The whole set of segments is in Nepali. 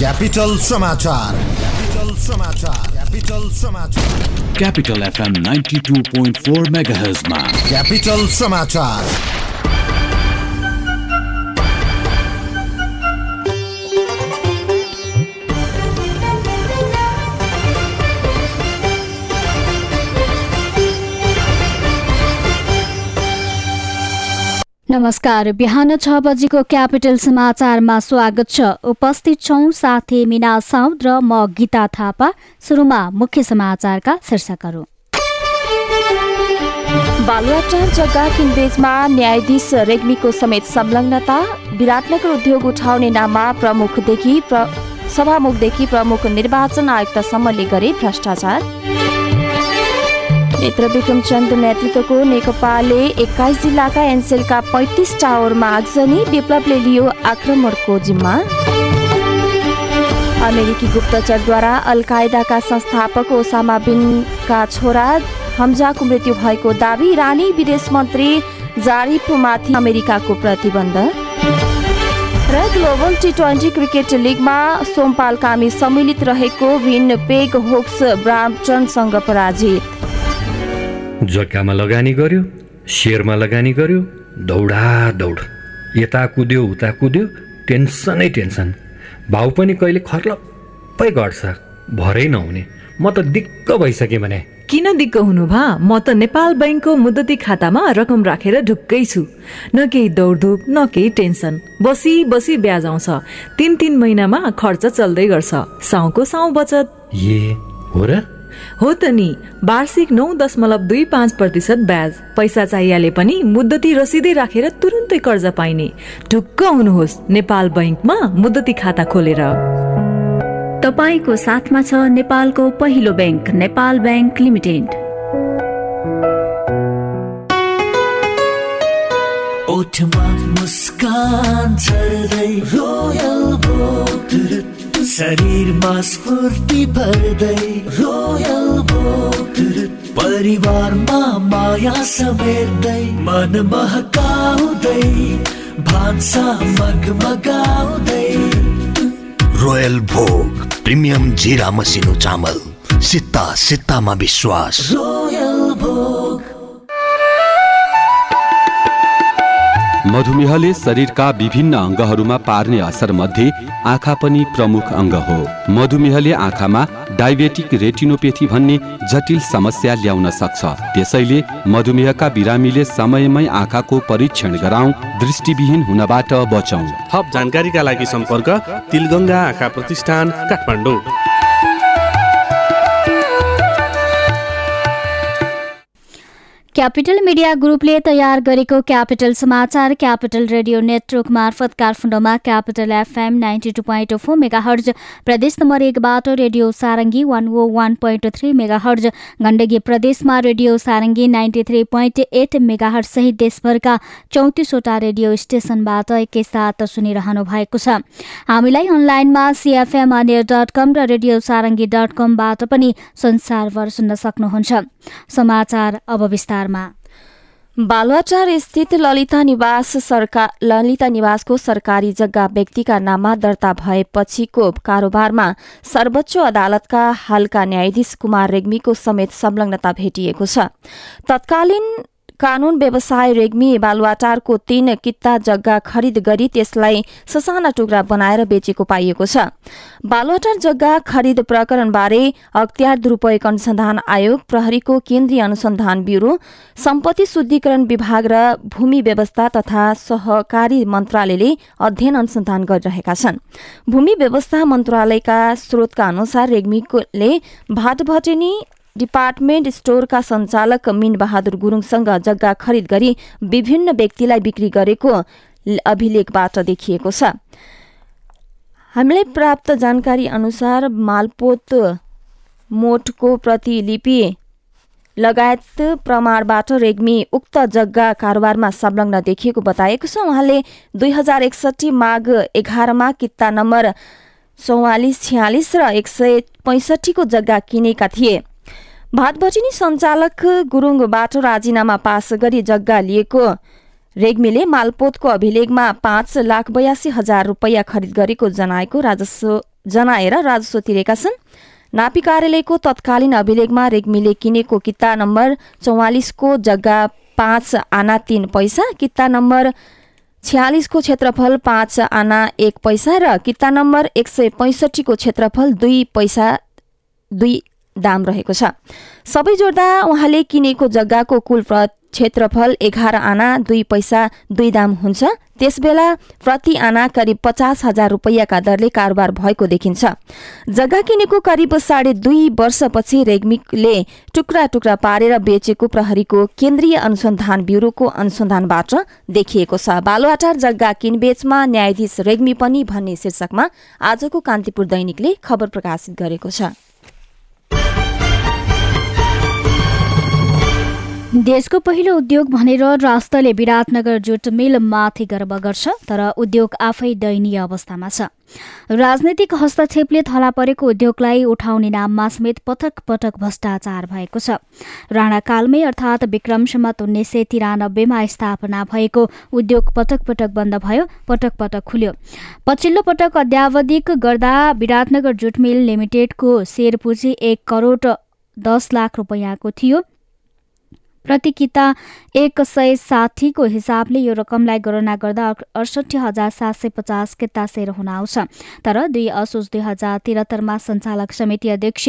क्यापिटल समाचार क्यापिटल समाचार क्यापिटल समाचार Capital FM 92.4 MHz मा क्यापिटल समाचार नमस्कार। बिहान छ बजीको क्यापिटल समाचारमा स्वागत छ। उपस्थित छौं साथी मिना साउद र म गीता थापा। सुरुमा मुख्य समाचारका शीर्षकहरू। बालुवाटार जग्गा किनबेचमा न्यायाधीश रेग्मीको समेत संलग्नता। विराटनगर उद्योग उठाउने नाममा प्रमुखदेखि प्र... सभामुखदेखि प्रमुख निर्वाचन आयुक्तसम्मले गरे भ्रष्टाचार। नेत्र विक्रमचन्द नेतृत्वको नेकपाले एक्काइस जिल्लाका एनसेलका पैँतिस टावरमा आगजनी विप्लवले लियो आक्रमणको जिम्मा। अमेरिकी गुप्तचरद्वारा अल कायदाका संस्थापक ओसामा बिनका छोरा हमजाको मृत्यु भएको दावी रानी विदेश मन्त्री जारिफमाथि अमेरिकाको प्रतिबन्ध। र ग्लोबल टी ट्वेन्टी क्रिकेट लिगमा सोमपाल कामी सम्मिलित रहेको विन पेग होक्स ब्राम्पटनसँग पराजित। जग्गामा लगानी गर्यो सेयरमा लगानी गर्यो दौडा दौड। यता कुद्यो उता कुद्यो टेन्सनै टेन्सन। भाउ पनि कहिले खर्लप्पै घट्छ भरै नहुने। म त दिक्क भइसकेँ भने। किन दिक्क हुनु भा? म त नेपाल बैङ्कको मुद्दती खातामा रकम राखेर ढुक्कै छु। न केही दौडधुप न केही टेन्सन। बसी बसी ब्याज आउँछ। तिन तिन महिनामा खर्च चल्दै गर्छ। साउको साउ बचत। ए हो र? हो त नि वार्षिक नौ दशमलव दुई पाँच प्रतिशत ब्याज। पैसा चाहिहाले पनि मुद्दती रसिदै राखेर तुरुन्तै कर्ज पाइने। ढुक्क हुनुहोस् नेपाल बैङ्कमा मुद्दती खाता खोलेर। तपाईँको साथमा छ नेपालको पहिलो ब्याङ्क नेपाल ब्याङ्क लिमिटेड। ओठमा मुस्कान छर्दै रोयल भोग शरीरमा स्फूर्ति भर्दै रोयल परिवारमा माया समेट्दै मन महकाउँदै भान्सा मगमगाउँदै। रोयल भोग प्रिमियम जिरा मसिनो चामल सित्ता सित्तामा विश्वास। रोयल मधुमेहले शरीरका विभिन्न अङ्गहरूमा पार्ने असर मध्ये आँखा पनि प्रमुख अङ्ग हो। मधुमेहले आँखामा डायबेटिक रेटिनोपेथी भन्ने जटिल समस्या ल्याउन सक्छ। त्यसैले मधुमेहका बिरामीले समयमै आँखाको परीक्षण गराउँ दृष्टिविहीन हुनबाट बचौँ। थप जानकारीका लागि सम्पर्क तिलगङ्गा आँखा प्रतिष्ठान काठमाडौँ। क्यापिटल मिडिया ग्रुपले तयार गरेको क्यापिटल समाचार क्यापिटल रेडियो नेटवर्क मार्फत काठमाडौँमा Capital FM ninety two point four megahertz प्रदेश नम्बर एकबाट radio Sarangi one o one point three megahertz Gandaki प्रदेशमा radio Sarangi ninety three point eight megahertz सहित देशभरका चौतिसवटा रेडियो स्टेशनबाट एकैसाथ सुनिरहनु भएको छ। हामीलाई अनलाइनमा सिएफएम अनियर डट कम र रेडियो सारङ्गी डट कमबाट पनि संसारभर सुन्न सक्नुहुन्छ। समाचार अब विस्तार बालुवाटार स्थित ललिता निवास सरकार ललिता निवासको सरकारी जग्गा व्यक्तिका नाममा दर्ता भएपछिको कारोबारमा सर्वोच्च अदालतका हालका न्यायाधीश कुमार रेग्मीको समेत संलग्नता भेटिएको छ। तत्कालीन कानून व्यवसाय रेग्मी बालुवाटारको तीन कित्ता जग्गा खरिद गरी त्यसलाई ससाना टुक्रा बनाएर बेचेको पाइएको छ। बालुवाटार जग्गा खरिद प्रकरणबारे अख्तियार दुरूपयोग अनुसन्धान आयोग प्रहरीको केन्द्रीय अनुसन्धान ब्यूरो सम्पत्ति शुद्धिकरण विभाग र भूमि व्यवस्था तथा सहकारी मन्त्रालयले अध्ययन अनुसन्धान गरिरहेका छन्। भूमि व्यवस्था मन्त्रालयका स्रोतका अनुसार रेग्मीले भाटभटेनी डिपार्टमेन्ट स्टोरका सञ्चालक मिन बहादुर गुरुङसँग जग्गा खरिद गरी विभिन्न व्यक्तिलाई बिक्री गरेको अभिलेखबाट देखिएको छ। हामीलाई प्राप्त जानकारी अनुसार मालपोत मोटको प्रतिलिपि लगायत प्रमाणबाट रेग्मी उक्त जग्गा कारोबारमा संलग्न देखिएको बताएको छ। उहाँले दुई हजार एकसठी माघ एघारमा कित्ता नम्बर चौवालिस छ्यालिस र एक सय पैँसठीको जग्गा किनेका थिए। भाटबचिनी सञ्चालक गुरुङबाट राजीनामा पास गरी जग्गा लिएको। रेग्मीले मालपोतको अभिलेखमा पाँच लाख बयासी हजार रुपियाँ खरिद गरेको जनाएको राजस्व जनाएर राजस्व तिरेका छन्। नापी कार्यालयको तत्कालीन अभिलेखमा रेग्मीले किनेको किता नम्बर चौवालिसको जग्गा पाँच आना तीन पैसा किता नम्बर छ्यालिसको क्षेत्रफल पाँच आना एक पैसा र किता नम्बर एक सय पैँसठीको क्षेत्रफल दुई पैसा दुई दाम रहेको छ। सबै जोड्दा उहाँले किनेको जग्गाको कुल क्षेत्रफल एघार आना दुई पैसा दुई दाम हुन्छ। त्यसबेला प्रति आना करिब पचास हजार रुपियाँका दरले कारोबार भएको देखिन्छ। जग्गा किनेको करिब साढे दुई वर्षपछि रेग्मीले टुक्रा टुक्रा पारेर बेचेको प्रहरीको केन्द्रीय अनुसन्धान ब्युरोको अनुसन्धानबाट देखिएको छ। बालुवाटार जग्गा किनबेचमा न्यायाधीश रेग्मी पनि भन्ने शीर्षकमा आजको कान्तिपुर दैनिकले खबर प्रकाशित गरेको छ। देशको पहिलो उद्योग भनेर राष्ट्रले विराटनगर जुट मिल माथि गर्व गर्छ तर उद्योग आफै दयनीय अवस्थामा छ। राजनैतिक हस्तक्षेपले थला परेको उद्योगलाई उठाउने नाममा समेत पटक पटक भ्रष्टाचार भएको छ। राणाकालमै अर्थात् विक्रमसम्मत उन्नाइस सय तिरानब्बेमा स्थापना भएको उद्योग पटक पटक बन्द भयो पटक पटक खुल्यो। पछिल्लो पटक अध्यावधिक गर्दा विराटनगर जुट मिल लिमिटेडको सेयर पुँजी एक करोड दस लाख रुपियाँको थियो। प्रति किता एक सय साठीको हिसाबले यो रकमलाई गणना गर्दा अडसठी हजार सात सय पचास किता सेयर हुन आउँछ। तर दुई असोज दुई हजार त्रिहत्तरमा सञ्चालक समिति अध्यक्ष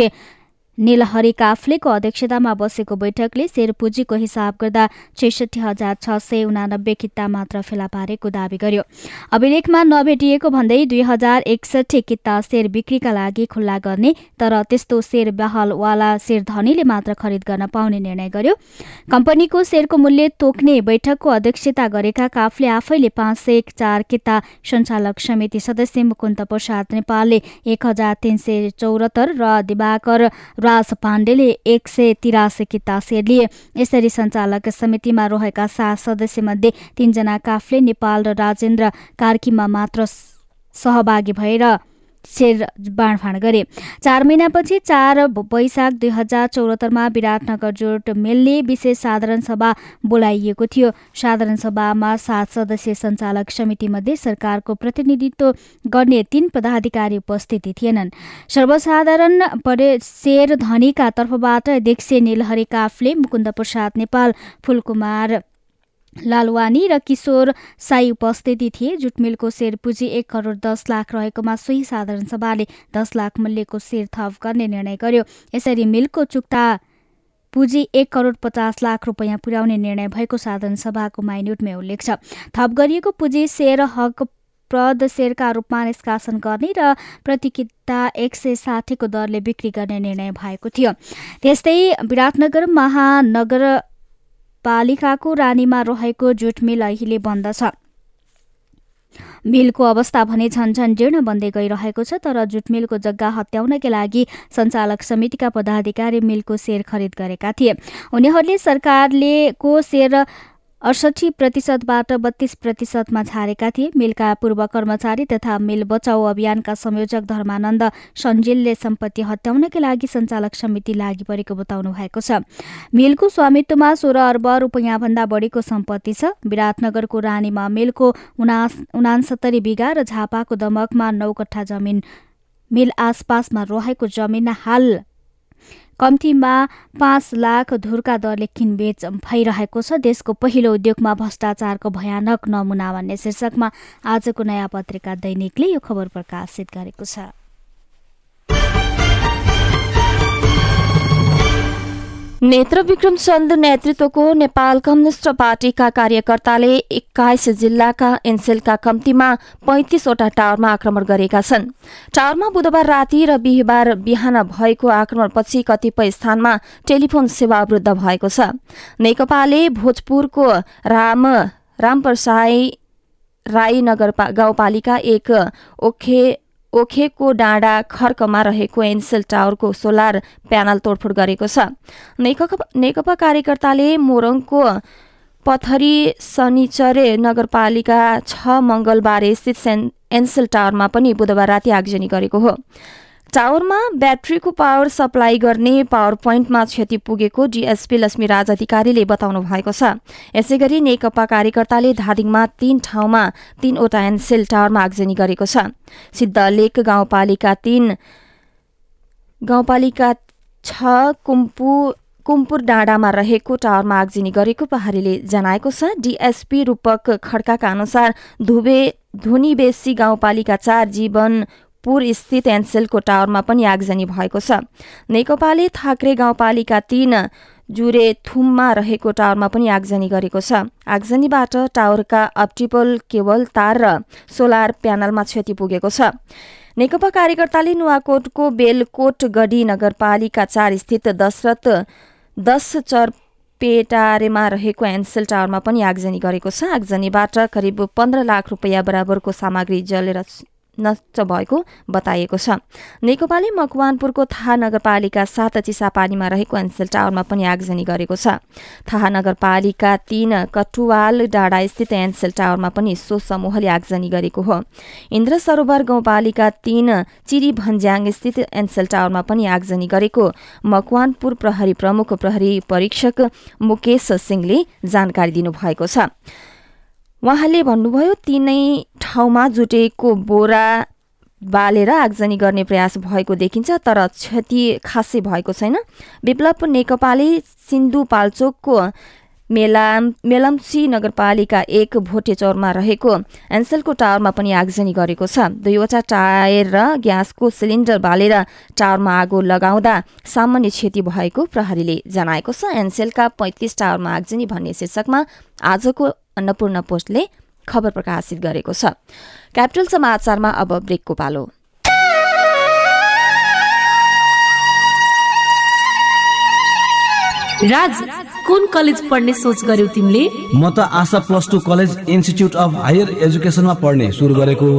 निलहरी काफ्लेको अध्यक्षतामा बसेको बैठकले शेर पुँजीको हिसाब गर्दा छैसठी हजार छ सय उनानब्बे किता मात्र फेला पारेको दावी गर्यो। अभिलेखमा नभेटिएको भन्दै दुई हजार एकसठी किता शेर बिक्रीका लागि खुल्ला गर्ने तर त्यस्तो शेर बहलवाला शेर धनीले मात्र खरिद गर्न पाउने निर्णय गर्यो। कम्पनीको शेरको मूल्य तोक्ने बैठकको अध्यक्षता गरेका काफले आफैले पाँच सय चार किता सञ्चालक समिति सदस्य मुकुन्द प्रसाद नेपालले एक हजार तीन सय चौरात्तर र दिवाकर राज पाण्डेले एक सय तिरासी किता सेयर लिए। यसरी सञ्चालक समितिमा रहेका सात सदस्यमध्ये तीनजना काफले नेपाल र राजेन्द्र कार्कीमा मात्र सहभागी भएर शेर बाँडफाँड गरे। चार महिनापछि चार वैशाख दुई हजार चौरात्तरमा विराटनगर जोट मेलले विशेष साधारण सभा बोलाइएको थियो। साधारण सभामा सात सदस्यीय सञ्चालक समितिमध्ये सरकारको प्रतिनिधित्व गर्ने तीन पदाधिकारी उपस्थिति थिएनन्। सर्वसाधारण परे शेर धनीका तर्फबाट अध्यक्ष निलहरी काफले मुकुन्द प्रसाद नेपाल फुलकुमार लालवानी र किशोर साई उपस्थिति थिए। जुटमिलको सेयर पुँजी एक करोड दस लाख रहेकोमा सोही साधारण सभाले दस लाख मूल्यको सेयर थप गर्ने निर्णय गर्यो। यसरी मिलको चुक्ता पुँजी एक करोड पचास लाख रुपियाँ पुर्याउने निर्णय भएको साधारण सभाको माइन्युटमै उल्लेख छ। थप गरिएको पुँजी सेयर हक प्रद सेयरका रूपमा निष्कासन गर्ने र प्रतिकिता एक सय साठीको दरले बिक्री गर्ने निर्णय भएको थियो। त्यस्तै विराटनगर महानगर पालिकाको रानीमा रहेको जुट मिल अहिले बन्द छ मिलको अवस्था भने झन्झन जीर्ण बन्दै गइरहेको छ तर जुट मिलको जग्गा हत्याउनका लागि सञ्चालक समितिका पदाधिकारी मिलको सेयर खरिद गरेका थिए। उनीहरूले सरकारले को सेयर अडसठी प्रतिशतबाट बत्तीस प्रतिशतमा छारेका थिए। मिलका पूर्व कर्मचारी तथा मिल बचाउ अभियानका संयोजक धर्मानन्द सञ्जिलले सम्पत्ति हत्याउनका लागि सञ्चालक समिति लागि परेको बताउनु भएको छ। मिलको स्वामित्वमा सोह्र अर्ब रुपियाँभन्दा बढीको सम्पत्ति छ। विराटनगरको रानीमा मिलको उनासत्तरी बिघा र झापाको दमकमा नौ कट्ठा जमिन मिल आसपासमा रहेको जमिन हाल कम्तीमा पाँच लाख धुरका दरले किनबेच भइरहेको छ। देशको पहिलो उद्योगमा भ्रष्टाचारको भयानक नमुना भन्ने शीर्षकमा आजको नयाँ पत्रिका दैनिकले यो खबर प्रकाशित गरेको छ। नेत्र विक्रम चन्द नेतृत्वको नेपाल कम्युनिष्ट पार्टीका कार्यकर्ताले एक्काइस जिल्लाका एनसेलका कम्तीमा पैंतिसवटा टावरमा आक्रमण गरेका छन्। टावरमा बुधबार राति र बिहिबार बिहान भएको आक्रमणपछि कतिपय स्थानमा टेलिफोन सेवा अवरुद्ध भएको छ। नेकपाले भोजपुरको राम रामप्रसाई राई नगर गाउँपालिका एक ओखे ओखेको डाँडा खर्कमा रहेको एनसेल टावरको सोलर प्यानल तोडफोड गरेको छ। नेकपा कार्यकर्ताले मोरङको पथरी शनिचरे नगरपालिका छ मङ्गलबारे स्थित एनसेल टावरमा पनि बुधबार राति आगजनी गरेको हो। टावरमा ब्याट्रीको पावर सप्लाई गर्ने पावर पोइन्टमा क्षति पुगेको डिएसपी लक्ष्मीराज अधिकारीले बताउनु भएको छ। यसै गरी नेकपा कार्यकर्ताले धादिङमा तीन ठाउँमा तीनवटा एनसेल टावरमा आगजनी गरेको छ। सिद्धलेक गाउँपालिका तीन गाउँपालिका छ कुम्पु कुम्पुर डाँडामा रहेको टावरमा आगजिनी गरेको प्रहरीले जनाएको छ। डिएसपी रूपक खड्काका अनुसार धुबे धुनीबेसी गाउँपालिका चार जीवन पुर स्थित एनसेलको टावरमा पनि आगजनी भएको छ। नेकपाले थाक्रे गाउँपालिका तीन जुरे थुममा रहेको टावरमा पनि आगजनी गरेको छ। आगजनीबाट टावरका अप्टिपल केबल तार र सोलर प्यानलमा क्षति पुगेको छ। नेकपा कार्यकर्ताले नुवाकोटको बेलकोट गढी नगरपालिका चार स्थित दशरथ दस चरपेटारेमा रहेको एन्सेल टावरमा पनि आगजनी गरेको छ। आगजनीबाट करिब पन्ध्र लाख रुपियाँ बराबरको सामग्री जलेर नष्ट भएको बताइएको छ। नेकपाले मकवानपुरको थाहा नगरपालिका सात चिसापानीमा रहेको एन्सेल टावरमा पनि आगजनी गरेको छ। थाहा नगरपालिका तीन कटुवाल डाँडा स्थित एन्सेल टावरमा पनि सो समूहले आगजनी गरेको हो। इन्द्र सरोवर गाउँपालिका तीन चिरी स्थित एन्सेल टावरमा पनि आगजनी गरेको मकवानपुर प्रहरी प्रमुख प्रहरी परीक्षक मुकेश सिंहले जानकारी दिनुभएको छ। उहाँले भन्नुभयो तीनै ठाउँमा जुटेको बोरा बालेर आगजनी गर्ने प्रयास भएको देखिन्छ तर क्षति खासै भएको छैन। विप्लव नेकपाले सिन्धुपाल्चोकको मेलाम मेलम्ची नगरपालिका एक भोटे चौरमा रहेको एन्सेलको टावरमा पनि आगजनी गरेको छ। दुईवटा टायर र ग्यासको सिलिन्डर बालेर टावरमा आगो लगाउँदा सामान्य क्षति भएको प्रहरीले जनाएको छ। एनसेलका पैँतिस टावरमा आगजनी भन्ने शीर्षकमा आजको अन्नपूर्ण पोस्टले खबर प्रकाशित गरेको छ। क्यापिटल समाचारमा अब ब्रेकको पालो। राज कुन कलेज पढ्ने सोच गर्यौ तिमीले? म त Asha plus two college institute of higher एजुकेसनमा पढ्ने सुरु गरेको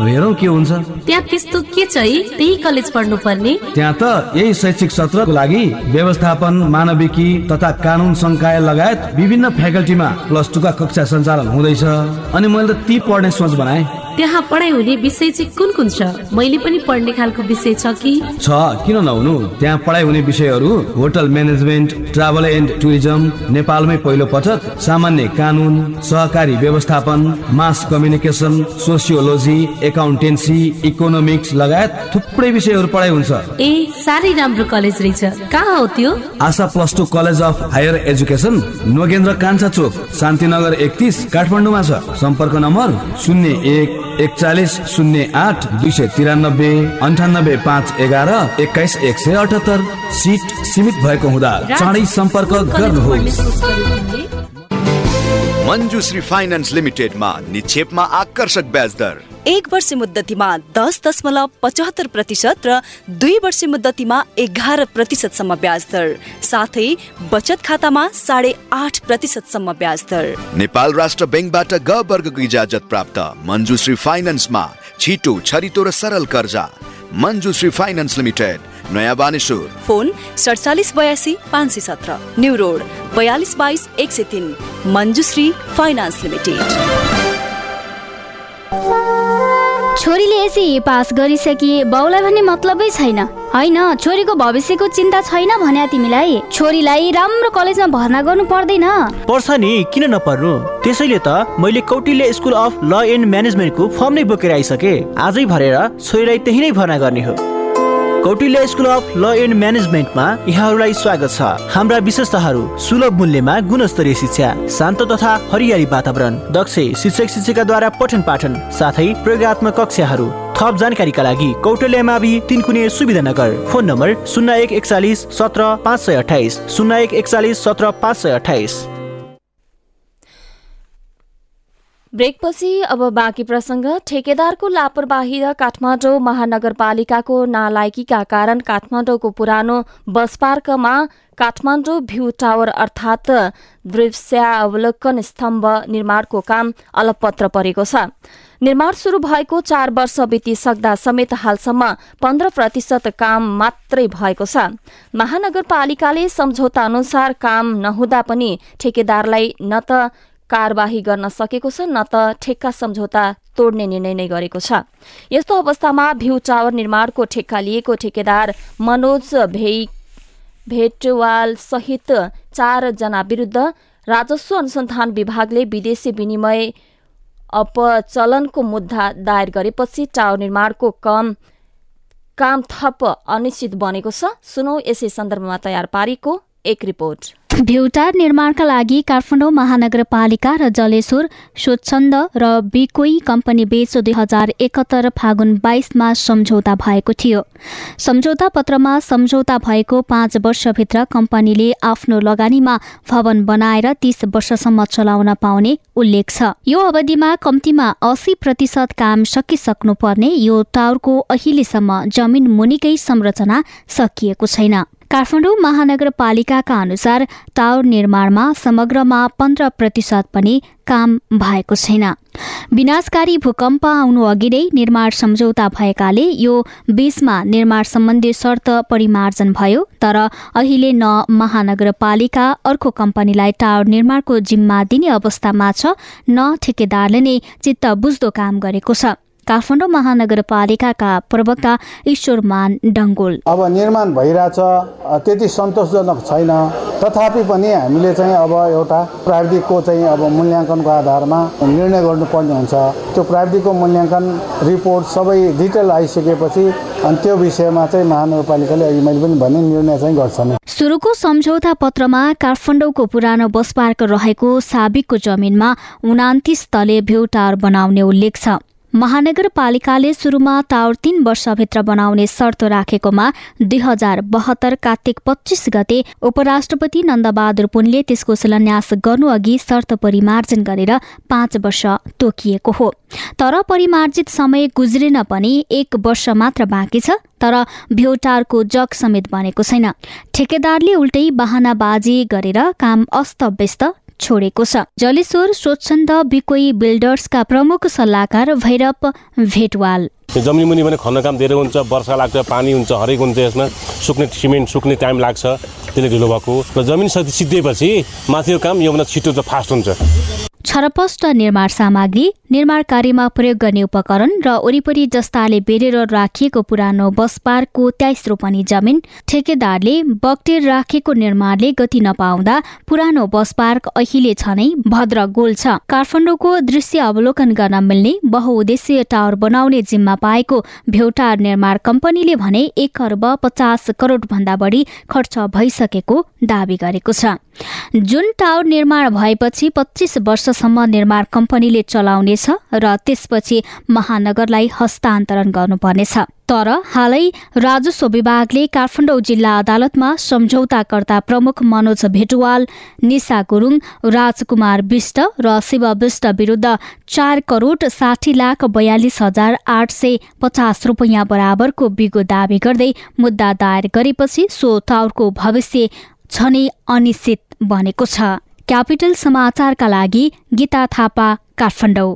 हेरौँ के हुन्छ। त्यहाँ त्यस्तो के छ है? त्यही कलेज पढ्नु पर्ने त्यहाँ त यही शैक्षिक सत्रको लागि व्यवस्थापन मानविकी तथा कानुन संकाय लगायत विभिन्न फ्याकल्टीमा प्लस टूका कक्षा सञ्चालन हुँदैछ। अनि मैले त ती पढ्ने सोच बनाएँ। त्यहाँ पढाइ हुने विषय चाहिँ कुन कुन छ? मैले पनि पढ्ने खालको विषय छ कि? छ किन नहुनु? त्यहाँ पढाइ हुने विषयहरू hotel management travel and tourism नेपालमै पहिलो पटक सामान्य कानुन सहकारी व्यवस्थापन mass communication sociology accountancy economics लगायत थुप्रै विषयहरू पढाइ हुन्छ। ए साह्रै राम्रो कलेज रहेछ। कहाँ हो त्यो? Asha plus two college of higher education Nogendra Kanchha Chowk Shantinagar एकतिस काठमाडौँमा छ। सम्पर्क नम्बर शून्य एक एकचालिस शून्य आठ दुई सय तिरानब्बे अन्ठानब्बे पाँच एघार एक्काइस एक सय अठहत्तर सिट सीमित भएको हुँदा चाँडै सम्पर्क गर्नुहोस्। मञ्जुश्री फाइनान्स लिमिटेडमा निक्षेपमा आकर्षक ब्याज दर। एक वर्ष मुद्दतीमा दस दशमलव पचहत्तर प्रतिशत र दुई वर्ष मुद्दतीमा एघार प्रतिशतसम्म ब्याज दर। साथै बचत खातामा साढे आठ प्रतिशतसम्म ब्याज दर। नेपाल राष्ट्र ब्याङ्कबाट ग वर्गको इजाजत प्राप्त मञ्जुश्री फाइनान्समा छिटो छरितो र सरल कर्जा। मञ्जुश्री फाइनान्स लिमिटेड नयाँ बानेश्वर। फोन सडचालिस बयासी पाँच सय सत्र। न्यु रोड बयालिस बाइस एक सय तिन। Manjushree finance limited. छोरीले एसी पास गरिसके बाउलाई भन्ने मतलबै छैन। होइन छोरीको भविष्यको चिन्ता छैन भने तिमीलाई। छोरीलाई राम्रो कलेजमा भर्ना गर्नु पर्दैन। पर्छ नि किन नपर्नु? त्यसैले त मैले Kautilya school of law and म्यानेजमेन्टको form नै बोकेर आइसके। आजै भरेर छोरीलाई त्यही नै भर्ना गर्ने हो। Kautilya school of law and म्यानेजमेन्टमा यहाँहरूलाई स्वागत छ। हाम्रा विशेषताहरू सुलभ मूल्यमा गुणस्तरीय शिक्षा शान्त तथा हरियाली वातावरण दक्ष शिक्षक शिक्षिकाद्वारा पठन पाठन साथै प्रयोगत्मक कक्षाहरू। थप जानकारीका लागि कौटल्य मावि तिनकुने सुविधानगर। फोन नम्बर शून्य एक एकचालिस सत्र पाँच सय अठाइस शून्य एक एकचालिस सत्र पाँच सय अठाइस। ब्रेकपछि अब बाँकी प्रसङ्ग। ठेकेदारको लापरवाही र काठमाडौँ महानगरपालिकाको नालायकीका कारण काठमाडौँको पुरानो बस पार्कमा काठमाडौँ भ्यू टावर अर्थात् दृश्यावलोकन स्तम्भ निर्माणको काम अलपत्र परेको छ। निर्माण सुरु भएको चार वर्ष बितिसक्दा समेत हालसम्म पन्ध्र प्रतिशत काम मात्रै भएको छ। महानगरपालिकाले सम्झौता अनुसार काम नहुँदा पनि ठेकेदारलाई न त कारवाही गर्न सकेको छ न त ठेक्का सम्झौता तोड्ने निर्णय नै गरेको छ। यस्तो अवस्थामा भ्यू टावर निर्माणको ठेक्का लिएको ठेकेदार मनोज भे भेटवाल सहित चारजना विरुद्ध राजस्व अनुसन्धान विभागले विदेशी विनिमय अपचलनको मुद्दा दायर गरेपछि टावर निर्माणको कम काम थप अनिश्चित बनेको छ। सुनौ यसै सन्दर्भमा तयार पारेको एक रिपोर्ट। भ्युटार निर्माणका लागि काठमाडौँ महानगरपालिका र जलेश्वर स्वच्छन्द र बिकोई कम्पनी बीच दुई हजार एकहत्तर फागुन बाइसमा सम्झौता भएको थियो। सम्झौता पत्रमा सम्झौता भएको पाँच वर्षभित्र कम्पनीले आफ्नो लगानीमा भवन बनाएर तीस वर्षसम्म चलाउन पाउने उल्लेख छ। यो अवधिमा कम्तीमा अस्सी प्रतिशत काम सकिसक्नुपर्ने यो टावरको अहिलेसम्म जमिन मुनिकै संरचना सकिएको छैन। काठमाडौँ महानगरपालिकाका अनुसार टावर निर्माणमा समग्रमा पन्ध्र प्रतिशत पनि काम भएको छैन। विनाशकारी भूकम्प आउनु अघि नै निर्माण सम्झौता भएकाले यो बीचमा निर्माण सम्बन्धी शर्त परिमार्जन भयो तर अहिले न महानगरपालिका अर्को कम्पनीलाई टावर निर्माणको जिम्मा दिने अवस्थामा छ न ठेकेदारले नै चित्त बुझ्दो काम गरेको छ। काठमाडौँ महानगरपालिकाका प्रवक्ता ईश्वरमान डङ्गोल। अब निर्माण भइरहेछ त्यति सन्तोषजनक छैन। तथापि पनि हामीले चाहिँ अब एउटा प्राविधिकको चाहिँ अब मूल्याङ्कनको आधारमा निर्णय गर्नुपर्ने हुन्छ। त्यो प्राविधिकको मूल्याङ्कन रिपोर्ट सबै डिटेल आइसकेपछि अनि त्यो विषयमा चाहिँ महानगरपालिकाले अघि मैले पनि भने निर्णय चाहिँ गर्छन्। सुरुको सम्झौता पत्रमा काठमाडौँको पुरानो बस पार्क रहेको साबिकको जमिनमा उनातिस तले भ्यू टावर बनाउने उल्लेख छ। महानगरपालिकाले सुरुमा टावर तीन वर्षभित्र बनाउने शर्त राखेकोमा दुई हजार बहत्तर कार्तिक पच्चिस गते उपराष्ट्रपति नन्दबहादुर पुनले त्यसको शिलान्यास गर्नु अघि शर्त परिमार्जन गरेर पाँच वर्ष तोकिएको हो। तर परिमार्जित समय गुज्रेन पनि एक वर्ष मात्र बाँकी छ तर भ्योटारको जग समेत बनेको छैन। ठेकेदारले उल्टै बाहनाबाजी गरेर काम अस्तव्यस्त छोडेको छ। जलेश्वर स्वच्छन्द बिकोई बिल्डर्सका प्रमुख सल्लाहकार भैरव भेटवाल। जमिन मुनि पनि खन्न काम धेरै हुन्छ वर्षा लाग्छ पानी हुन्छ हरेक हुन्छ यसमा। सुक्ने सिमेन्ट सुक्ने टाइम लाग्छ त्यसले ढिलो भएको र जमिन सिद्धिएपछि माथिको काम योभन्दा छिटो फास्ट हुन्छ। छरपष्ट निर्माण सामग्री निर्माण कार्यमा प्रयोग गर्ने उपकरण र वरिपरि जस्ताले बेरेर राखिएको पुरानो बस पार्कको तेइस रोपनी जमिन ठेकेदारले बक्टेर राखेको निर्माणले गति नपाउँदा पुरानो बस पार्क अहिले छ नै भद्र गोल छ। काठमाडौँको दृश्य अवलोकन गर्न मिल्ने बहुउद्देश्य टावर बनाउने जिम्मा पाएको भ्यौटार निर्माण कम्पनीले भने एक अर्ब पचास करोड भन्दा बढी खर्च भइसकेको दावी गरेको छ। जुन टावर निर्माण भएपछि पच्चिस वर्षसम्म निर्माण कम्पनीले चलाउनेछ र त्यसपछि महानगरलाई हस्तान्तरण गर्नुपर्नेछ। तर हालै राजस्व विभागले काठमाडौँ जिल्ला अदालतमा सम्झौताकर्ता प्रमुख मनोज भेटुवाल निशा गुरुङ राजकुमार विष्ट र शिव विष्ट विरूद्ध चार करोड साठी लाख बयालिस हजार आठ सय पचास रुपियाँ बराबरको बिगो दावी गर्दै मुद्दा दायर गरेपछि सो टावरको भविष्य झनै अनिश्चित बनेको छ। क्यापिटल समाचारका लागि गीता थापा काठमाडौँ।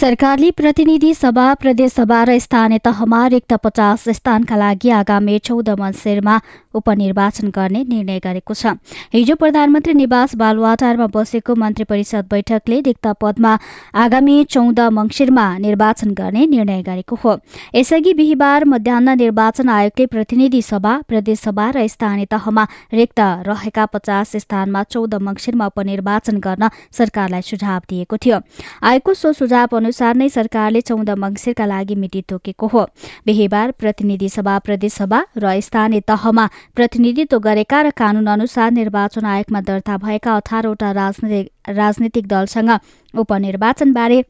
सरकारले प्रतिनिधि सभा प्रदेश सभा र स्थानीय तहमा रिक्त पचास स्थानका लागि आगामी चौध मङ्सिरमा उपनिर्वाचन गर्ने निर्णय गरेको छ। हिजो प्रधानमन्त्री निवास बालुवाटारमा बसेको मन्त्री परिषद बैठकले रिक्त पदमा आगामी चौध मङ्सिरमा निर्वाचन गर्ने निर्णय गरेको हो। यसअघि बिहिबार मध्याह निर्वाचन आयोगले प्रतिनिधि सभा प्रदेश सभा र स्थानीय तहमा रिक्त रहेका पचास स्थानमा चौध मङ्सिरमा उपनिर्वाचन गर्न सरकारलाई सुझाव दिएको थियो। आयोगको सो सुझाव अनुसार नै सरकारले चौध मङ्सिरका लागि मिति तोकेको हो। बिहिबार प्रतिनिधि सभा प्रदेश सभा र स्थानीय तहमा प्रतिनिधित्व गरेका र कानून अनुसार निर्वाचन आयोगमा दर्ता भएका अठारवटा राजनैतिक राजनीतिक दलसँग उपनिर्वाचनबारे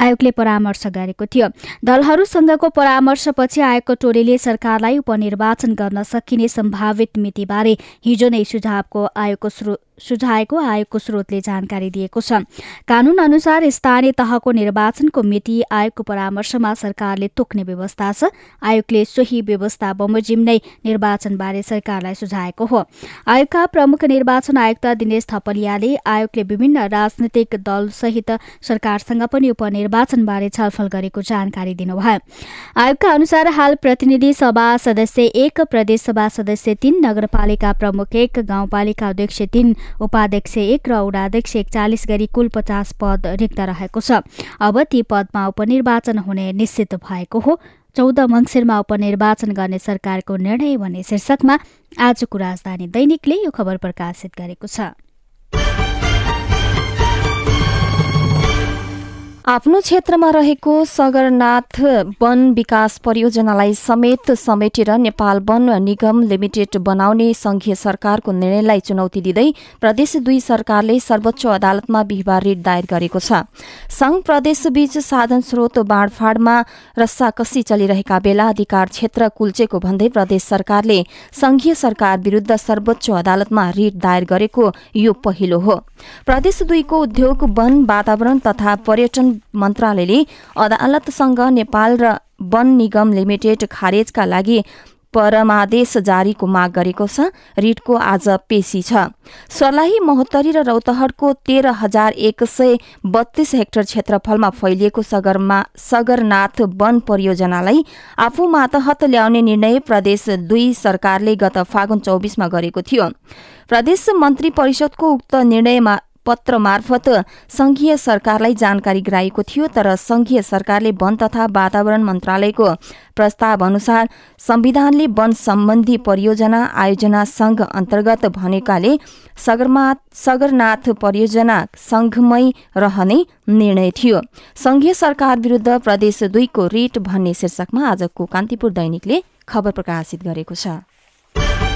आयोगले परामर्श गरेको थियो। दलहरूसँगको परामर्शपछि आयोगको टोलीले सरकारलाई उपनिर्वाचन गर्न सकिने सम्भावित मितिबारे हिजो नै सुझावको आयोगको सुझाएको आयोगको स्रोतले जानकारी दिएको छ। कानून अनुसार स्थानीय तहको निर्वाचनको मिति आयोगको परामर्शमा सरकारले तोक्ने व्यवस्था छ। आयोगले सोही व्यवस्था बमोजिम नै निर्वाचनबारे सरकारलाई सुझाएको हो। आयोगका प्रमुख निर्वाचन आयुक्त दिनेश थपलियाले आयोगले विभिन्न राजनैतिक दलसहित सरकारसँग पनि उपनिर्वाचन निर्वाचनबारे छलफल गरेको जानकारी दिनुभयो। आयोगका अनुसार हाल प्रतिनिधि सभा सदस्य एक प्रदेशसभा सदस्य तीन नगरपालिका प्रमुख एक गाउँपालिका अध्यक्ष तीन उपाध्यक्ष एक र उडाध्यक्ष एकचालिस गरी कुल पचास पद रिक्त रहेको छ। अब ती पदमा उपनिर्वाचन हुने निश्चित भएको हो। चौध मङ्सिरमा उपनिर्वाचन गर्ने सरकारको निर्णय भन्ने शीर्षकमा आजको राजधानी दैनिकले यो खबर प्रकाशित गरेको छ। आफ्नो क्षेत्रमा रहेको सगरनाथ वन विकास परियोजनालाई समेत समेटेर नेपाल वन निगम लिमिटेड बनाउने संघीय सरकारको निर्णयलाई चुनौती दिँदै प्रदेश दुई सरकारले सर्वोच्च अदालतमा बिहिबार रिट दायर गरेको छ। संघ प्रदेशबीच साधन स्रोत बाँडफाँडमा रस्साकसी चलिरहेका बेला अधिकार क्षेत्र कुल्चेको भन्दै प्रदेश सरकारले संघीय सरकार विरूद्ध सर्वोच्च अदालतमा रिट दायर गरेको यो पहिलो हो। प्रदेश दुईको उद्योग वन वातावरण तथा पर्यटन मन्त्रालयले अदालतसँग नेपाल र वन निगम लिमिटेड खारेजका लागि परमादेश जारीको माग गरेको छ। रिटको आज पेशी छ। सर्लाही महोत्तरी र रौतहटको तेह्र हजार एक सय बत्तीस हेक्टर क्षेत्रफलमा फैलिएको सगरमा सगरनाथ वन परियोजनालाई आफू मातहत ल्याउने निर्णय प्रदेश दुई सरकारले गत फागुन चौबिसमा गरेको थियो। प्रदेश मन्त्री परिषदको उक्त निर्णयमा पत्र मार्फत संघीय सरकारलाई जानकारी गराएको थियो तर संघीय सरकारले वन तथा वातावरण मन्त्रालयको प्रस्ताव अनुसार संविधानले वन सम्बन्धी परियोजना आयोजना संघ अन्तर्गत भनेकाले सगरनाथ परियोजना संघमै रहने निर्णय थियो। संघीय सरकार विरूद्ध प्रदेश दुईको रिट भन्ने शीर्षकमा आजको कान्तिपुर दैनिकले खबर प्रकाशित गरेको छ।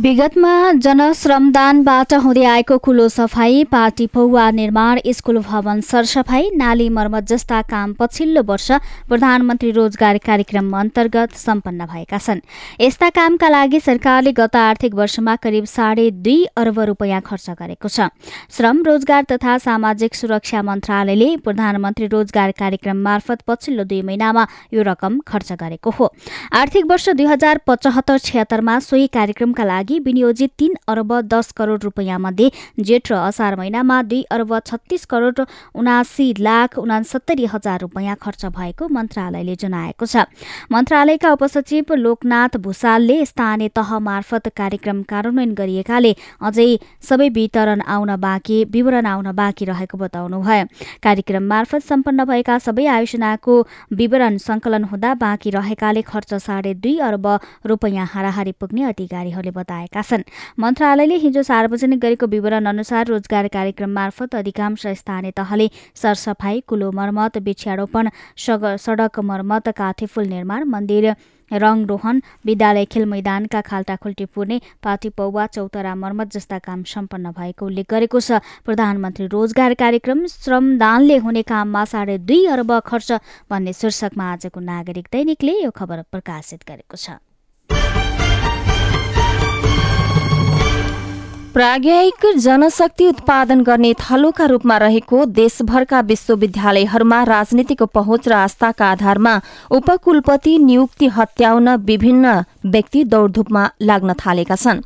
विगतमा जनश्रमदानबाट हुँदै आएको कुलो सफाई पार्टी पौवा निर्माण स्कुल भवन सरसफाई नाली मर्मत जस्ता काम पछिल्लो वर्ष प्रधानमन्त्री रोजगार कार्यक्रम अन्तर्गत सम्पन्न भएका छन्। यस्ता कामका लागि सरकारले गत आर्थिक वर्षमा करिब साढे दुई अर्ब रुपियाँ खर्च गरेको छ। श्रम रोजगार तथा सामाजिक सुरक्षा मन्त्रालयले प्रधानमन्त्री रोजगार कार्यक्रम मार्फत पछिल्लो दुई महिनामा यो रकम खर्च गरेको हो। आर्थिक वर्ष दुई हजार पचहत्तर छिहत्तरमा सोही कार्यक्रमका लागि लागि विनियोजित तीन अरब दस करोड रुपियाँ मध्ये जेठ र असार महिनामा दुई अरब छत्तीस करोड उनासी लाख उनासत्तरी हजार रुपियाँ खर्च भएको मन्त्रालयले जनाएको छ। मन्त्रालयका उपसचिव लोकनाथ भूषालले स्थानीय तह मार्फत कार्यक्रम कार्यान्वयन गरिएकाले अझै सबै वितरण आउन बाँकी विवरण आउन बाँकी रहेको बताउनुभयो। कार्यक्रम मार्फत सम्पन्न भएका सबै आयोजनाको विवरण संकलन हुँदा बाँकी रहेकाले खर्च साढे दुई अर्ब रुपियाँ हाराहारी पुग्ने अधिकारीहरूले बताए। बताएका छन्। मन्त्रालयले हिजो सार्वजनिक गरेको विवरण अनुसार रोजगार कार्यक्रम मार्फत अधिकांश स्थानीय तहले सरसफाई कुलो मर्मत वृक्षारोपण सडक मर्मत काठीफुल निर्माण मन्दिर रङरोहन विद्यालय खेल मैदानका खाल्टा खुल्टी पुर्ने पाटी पौवा चौतरा मर्मत जस्ता काम सम्पन्न भएको उल्लेख गरेको छ। प्रधानमन्त्री रोजगार कार्यक्रम श्रमदानले हुने काममा साढे दुई अर्ब खर्च भन्ने शीर्षकमा आजको नागरिक दैनिकले यो खबर प्रकाशित गरेको छ। प्राज्ञिक जनशक्ति उत्पादन गर्ने थलोका रूपमा रहेको देशभरका विश्वविद्यालयहरूमा राजनीतिक पहुँच र आस्थाका आधारमा उपकुलपति नियुक्ति हत्याउन विभिन्न व्यक्ति दौडधुपमा लाग्न थालेका छन्।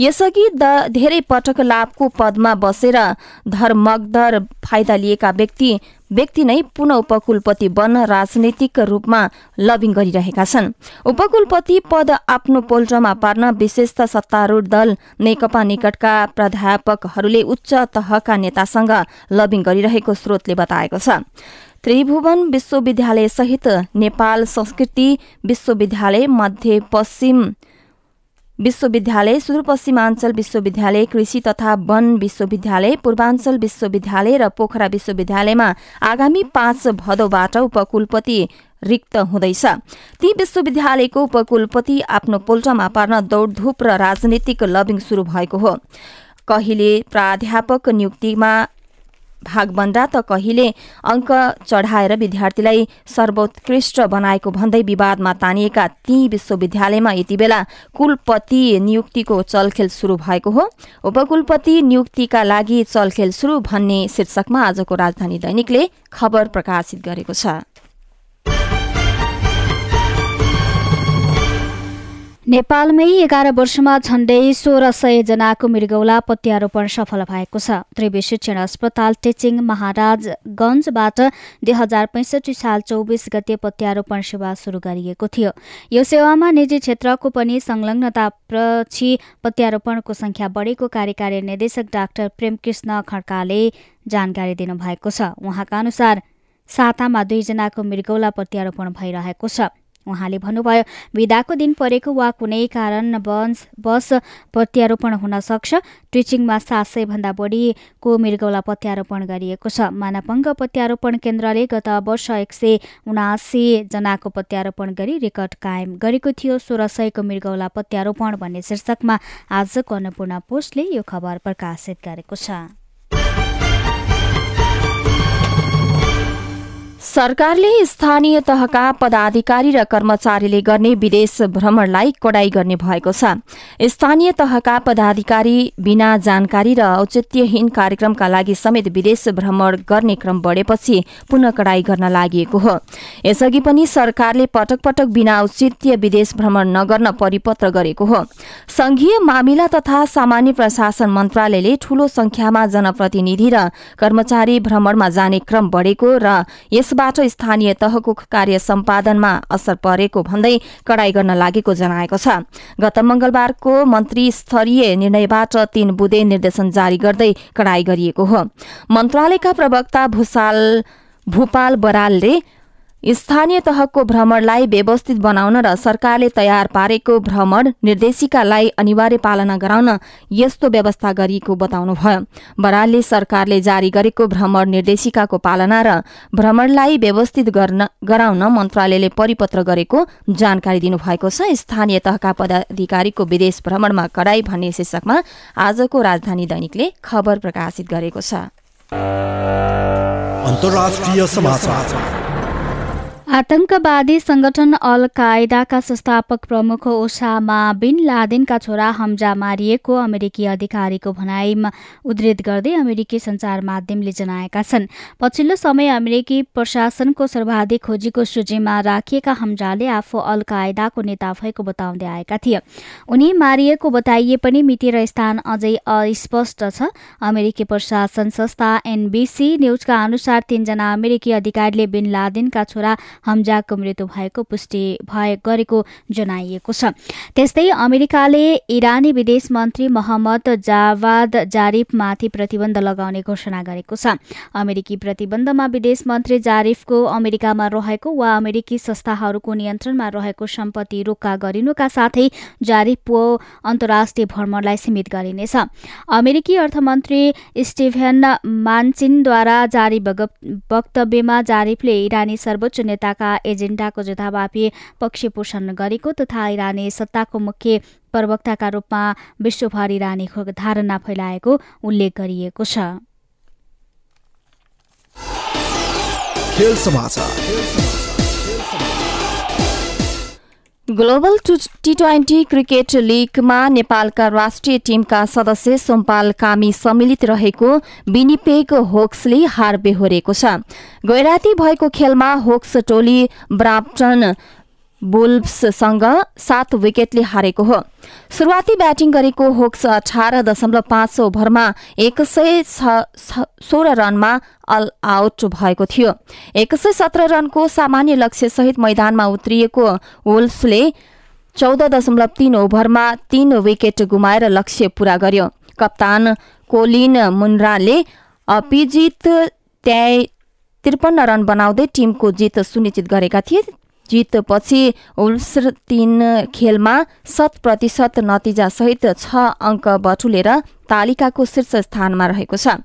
यसअघि धेरै पटक लाभको पदमा बसेर धर्मगदर फाइदा लिएका व्यक्ति व्यक्ति नै पुनः उपकुलपति बन्न राजनैतिक रूपमा लबिङ गरिरहेका छन्। उपकुलपति पद आफ्नो पोल्ट्रमा पार्न विशेष सत्तारूढ दल नेकपा निकटका प्राध्यापकहरूले उच्च तहका नेतासँग लबिङ गरिरहेको स्रोतले बताएको छ। त्रिभुवन विश्वविद्यालय सहित नेपाल संस्कृति विश्वविद्यालय मध्य पश्चिम विश्वविद्यालय सुदूरपश्चिमाञ्चल विश्वविद्यालय कृषि तथा वन विश्वविद्यालय पूर्वाञ्चल विश्वविद्यालय र पोखरा विश्वविद्यालयमा आगामी पाँच भदौबाट उपकुलपति रिक्त हुँदैछ। ती विश्वविद्यालयको उपकुलपति आफ्नो पोल्टमा पार्न दौडधुप र राजनीतिक लबिङ शुरू भएको हो। कहिले प्राध्यापक नियुक्तिमा भागबन्दा त कहिले अङ्क चढाएर विद्यार्थीलाई सर्वोत्कृष्ट बनाएको भन्दै विवादमा तानिएका ती विश्वविद्यालयमा यति बेला कुलपति नियुक्तिको चलखेल शुरू भएको हो। उपकुलपति नियुक्तिका लागि चलखेल शुरू भन्ने शीर्षकमा आजको राजधानी दैनिकले खबर प्रकाशित गरेको छ। नेपालमै एघार वर्षमा झण्डै सोह्र सय जनाको मृगौला पत्यारोपण सफल भएको छ। त्रिवी शिक्षण अस्पताल टिचिङ महाराजगञ्जबाट दुई हजार पैँसठी साल चौबिस गते पत्यारोपण सेवा शुरू गरिएको थियो। यो सेवामा निजी क्षेत्रको पनि संलग्नतापछि पत्यारोपणको संख्या बढेको कार्यकारी निर्देशक डाक्टर प्रेमकृष्ण खड्काले जानकारी दिनुभएको छ। उहाँका अनुसार सातामा दुईजनाको मृगौला प्रत्यारोपण भइरहेको छ। उहाँले भन्नुभयो विदाको दिन परेको वा कुनै कारण बस बस प्रत्यारोपण हुन सक्छ। ट्रिचिङमा सात सय भन्दा बढीको मृगौला प्रत्यारोपण गरिएको छ। मानपङ्ग प्रत्यारोपण केन्द्रले गत वर्ष एक सय उनासी जनाको प्रत्यारोपण गरी रेकर्ड कायम गरेको थियो। सोह्र सयको मृगौला प्रत्यारोपण भन्ने शीर्षकमा आजको अन्नपूर्ण पोस्टले यो खबर प्रकाशित गरेको छ। सरकारले स्थानीय तहका पदाधिकारी र कर्मचारीले गर्ने विदेश भ्रमणलाई कडाई गर्ने भएको छ। स्थानीय तहका पदाधिकारी बिना जानकारी र औचित्यहीन कार्यक्रमका लागि समेत विदेश भ्रमण गर्ने क्रम बढेपछि पुनः कडाई गर्न लागि हो। यसअघि पनि सरकारले पटक पटक बिना औचित्य विदेश भ्रमण नगर्न परिपत्र गरेको हो। संघीय मामिला तथा सामान्य प्रशासन मन्त्रालयले ठूलो संख्यामा जनप्रतिनिधि र कर्मचारी भ्रमणमा जाने क्रम बढेको र यसबाट यसबाट स्थानीय तहको कार्य सम्पादनमा असर परेको भन्दै कडाई गर्न लागेको जनाएको छ। गत मंगलबारको मन्त्री स्तरीय निर्णयबाट तीन बुधे निर्देशन जारी गर्दै कडाई गरिएको हो। मन्त्रालयका प्रवक्ता भूषाल भूपाल बरालले स्थानीय तहको भ्रमणलाई व्यवस्थित बनाउन र सरकारले तयार पारेको भ्रमण निर्देशिकालाई अनिवार्य पालना गराउन यस्तो व्यवस्था गरिएको बताउनुभयो। बरालले सरकारले जारी गरेको भ्रमण निर्देशिकाको पालना र भ्रमणलाई व्यवस्थित गराउन मन्त्रालयले परिपत्र गरेको जानकारी दिनुभएको छ। स्थानीय तहका पदाधिकारीको विदेश भ्रमणमा कडाई भन्ने शीर्षकमा आजको राजधानी दैनिकले खबर प्रकाशित गरेको छ। आतंकवादी संगठन अल कायदाका संस्थापक प्रमुख ओसामा बिन लादेनका छोरा हमजा मारिएको अमेरिकी अधिकारीको भनाइमा उद्धृत गर्दै अमेरिकी सञ्चार माध्यमले जनाएका छन्। पछिल्लो समय अमेरिकी प्रशासनको सर्वाधिक खोजीको सूचीमा राखिएका हमजाले आफू अल कायदाको नेता भएको बताउँदै आएका थिए। उनी मारिएको बताइए पनि मिति र स्थान अझै अस्पष्ट छ। अमेरिकी प्रशासन संस्था एनबीसी न्यूजका अनुसार तीनजना अमेरिकी अधिकारीले बिन लादेनका छोरा हमजाको मृत्यु भएको पुष्टि भए गरेको जनाइएको छ। त्यस्तै अमेरिकाले इरानी विदेश मन्त्री मोहम्मद जावाद जारिफमाथि प्रतिबन्ध लगाउने घोषणा गरेको छ। अमेरिकी प्रतिबन्धमा विदेश मन्त्री जारिफको अमेरिकामा रहेको वा अमेरिकी संस्थाहरूको नियन्त्रणमा रहेको सम्पत्ति रोक्का गरिनुका साथै जारिफको अन्तर्राष्ट्रिय भ्रमणलाई सीमित गरिनेछ। अमेरिकी अर्थमन्त्री स्टिभेन मान्चिनद्वारा जारी वक्तव्यमा जारिफले इरानी सर्वोच्च नेता सत्ताका एजेन्डाको जथाभावी पक्ष पोषण गरेको तथा इरानी सत्ताको मुख्य प्रवक्ताका रूपमा विश्वभर इरानीको धारणा फैलाएको उल्लेख गरिएको छ। खेल समाचार। ग्लोबल टी ट्वेन्टी क्रिकेट लिगमा नेपालका राष्ट्रिय टीमका सदस्य सोमपाल कामी सम्मिलित रहेको विनिपेग होक्सले हार बेहोरेको छ। गैराती भएको खेलमा होक्स टोली ब्राप्टन बुल्भसँग सात विकेटले हारेको हो। सुरुवाती ब्याटिङ गरेको होक्स अठार दशमलव पाँच ओभरमा एक सय सोह्र रनमा अल आउट भएको थियो। एक सय सत्र रनको सामान्य लक्ष्यसहित मैदानमा उत्रिएको वुल्फले चौध दशमलव तीन ओभरमा तीन विकेट गुमाएर लक्ष्य पूरा गर्यो। कप्तान कोलिन मुन्राले अपिजित त्रिपन्न रन बनाउँदै टिमको जित सुनिश्चित गरेका थिए। जितपछि उल्स तीन खेलमा शत प्रतिशत नतिजासहित छ अङ्क बटुलेर तालिकाको शीर्ष स्थानमा रहेको छ।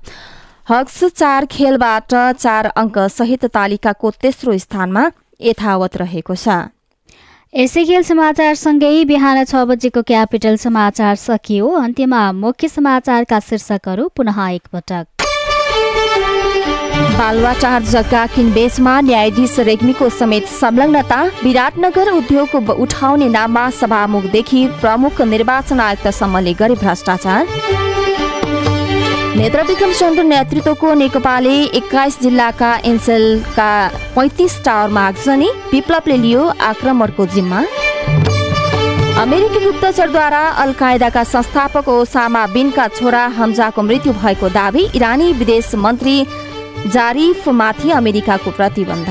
हक्स चार खेलबाट चार अङ्क सहित तालिकाको तेस्रो स्थानमा यथावत रहेको छ। यसै खेल समाचारसँगै बिहान छ बजेको क्यापिटल समाचार सकियो। अन्त्यमा मुख्य समाचारका शीर्षकहरू पुनः एकपटक। बालुवाटार जग्गा किनबेचमा न्यायाधीश रेग्मीको समेत संलग्नता। विराटनगर उद्योग उठाउने नाममा सभामुखदेखि प्रमुख निर्वाचन आयुक्तसम्मले गरे भ्रष्टाचार। नेत्र विक्रम चन्द्र नेतृत्वको नेकपाले एक्काइस जिल्लाका एनसेलका पैँतिस टावरमा आगजनी विप्लवले लियो आक्रमणको जिम्मा। अमेरिकी गुप्तचरद्वारा अल कायदाका संस्थापक ओसामा बिनका छोरा हमजाको मृत्यु भएको दावी। इरानी विदेश मन्त्री जारिफमाथि अमेरिकाको प्रतिबन्ध।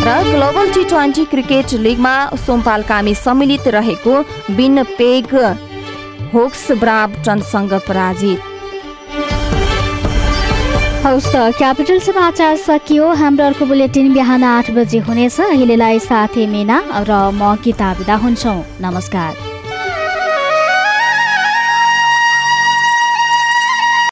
र ग्लोबल टी ट्वेन्टी क्रिकेट लिगमा सोमपाल कामी सम्मिलित रहेको बिन पेग होक्स ब्राम्पटनसँग पराजित। हौस् त क्यापिटल समाचार सकियो। हाम्रो अर्को बुलेटिन बिहान आठ बजे हुनेछ। अहिलेलाई साथी मेना र म गीता बिदा हुन्छौँ। नमस्कार।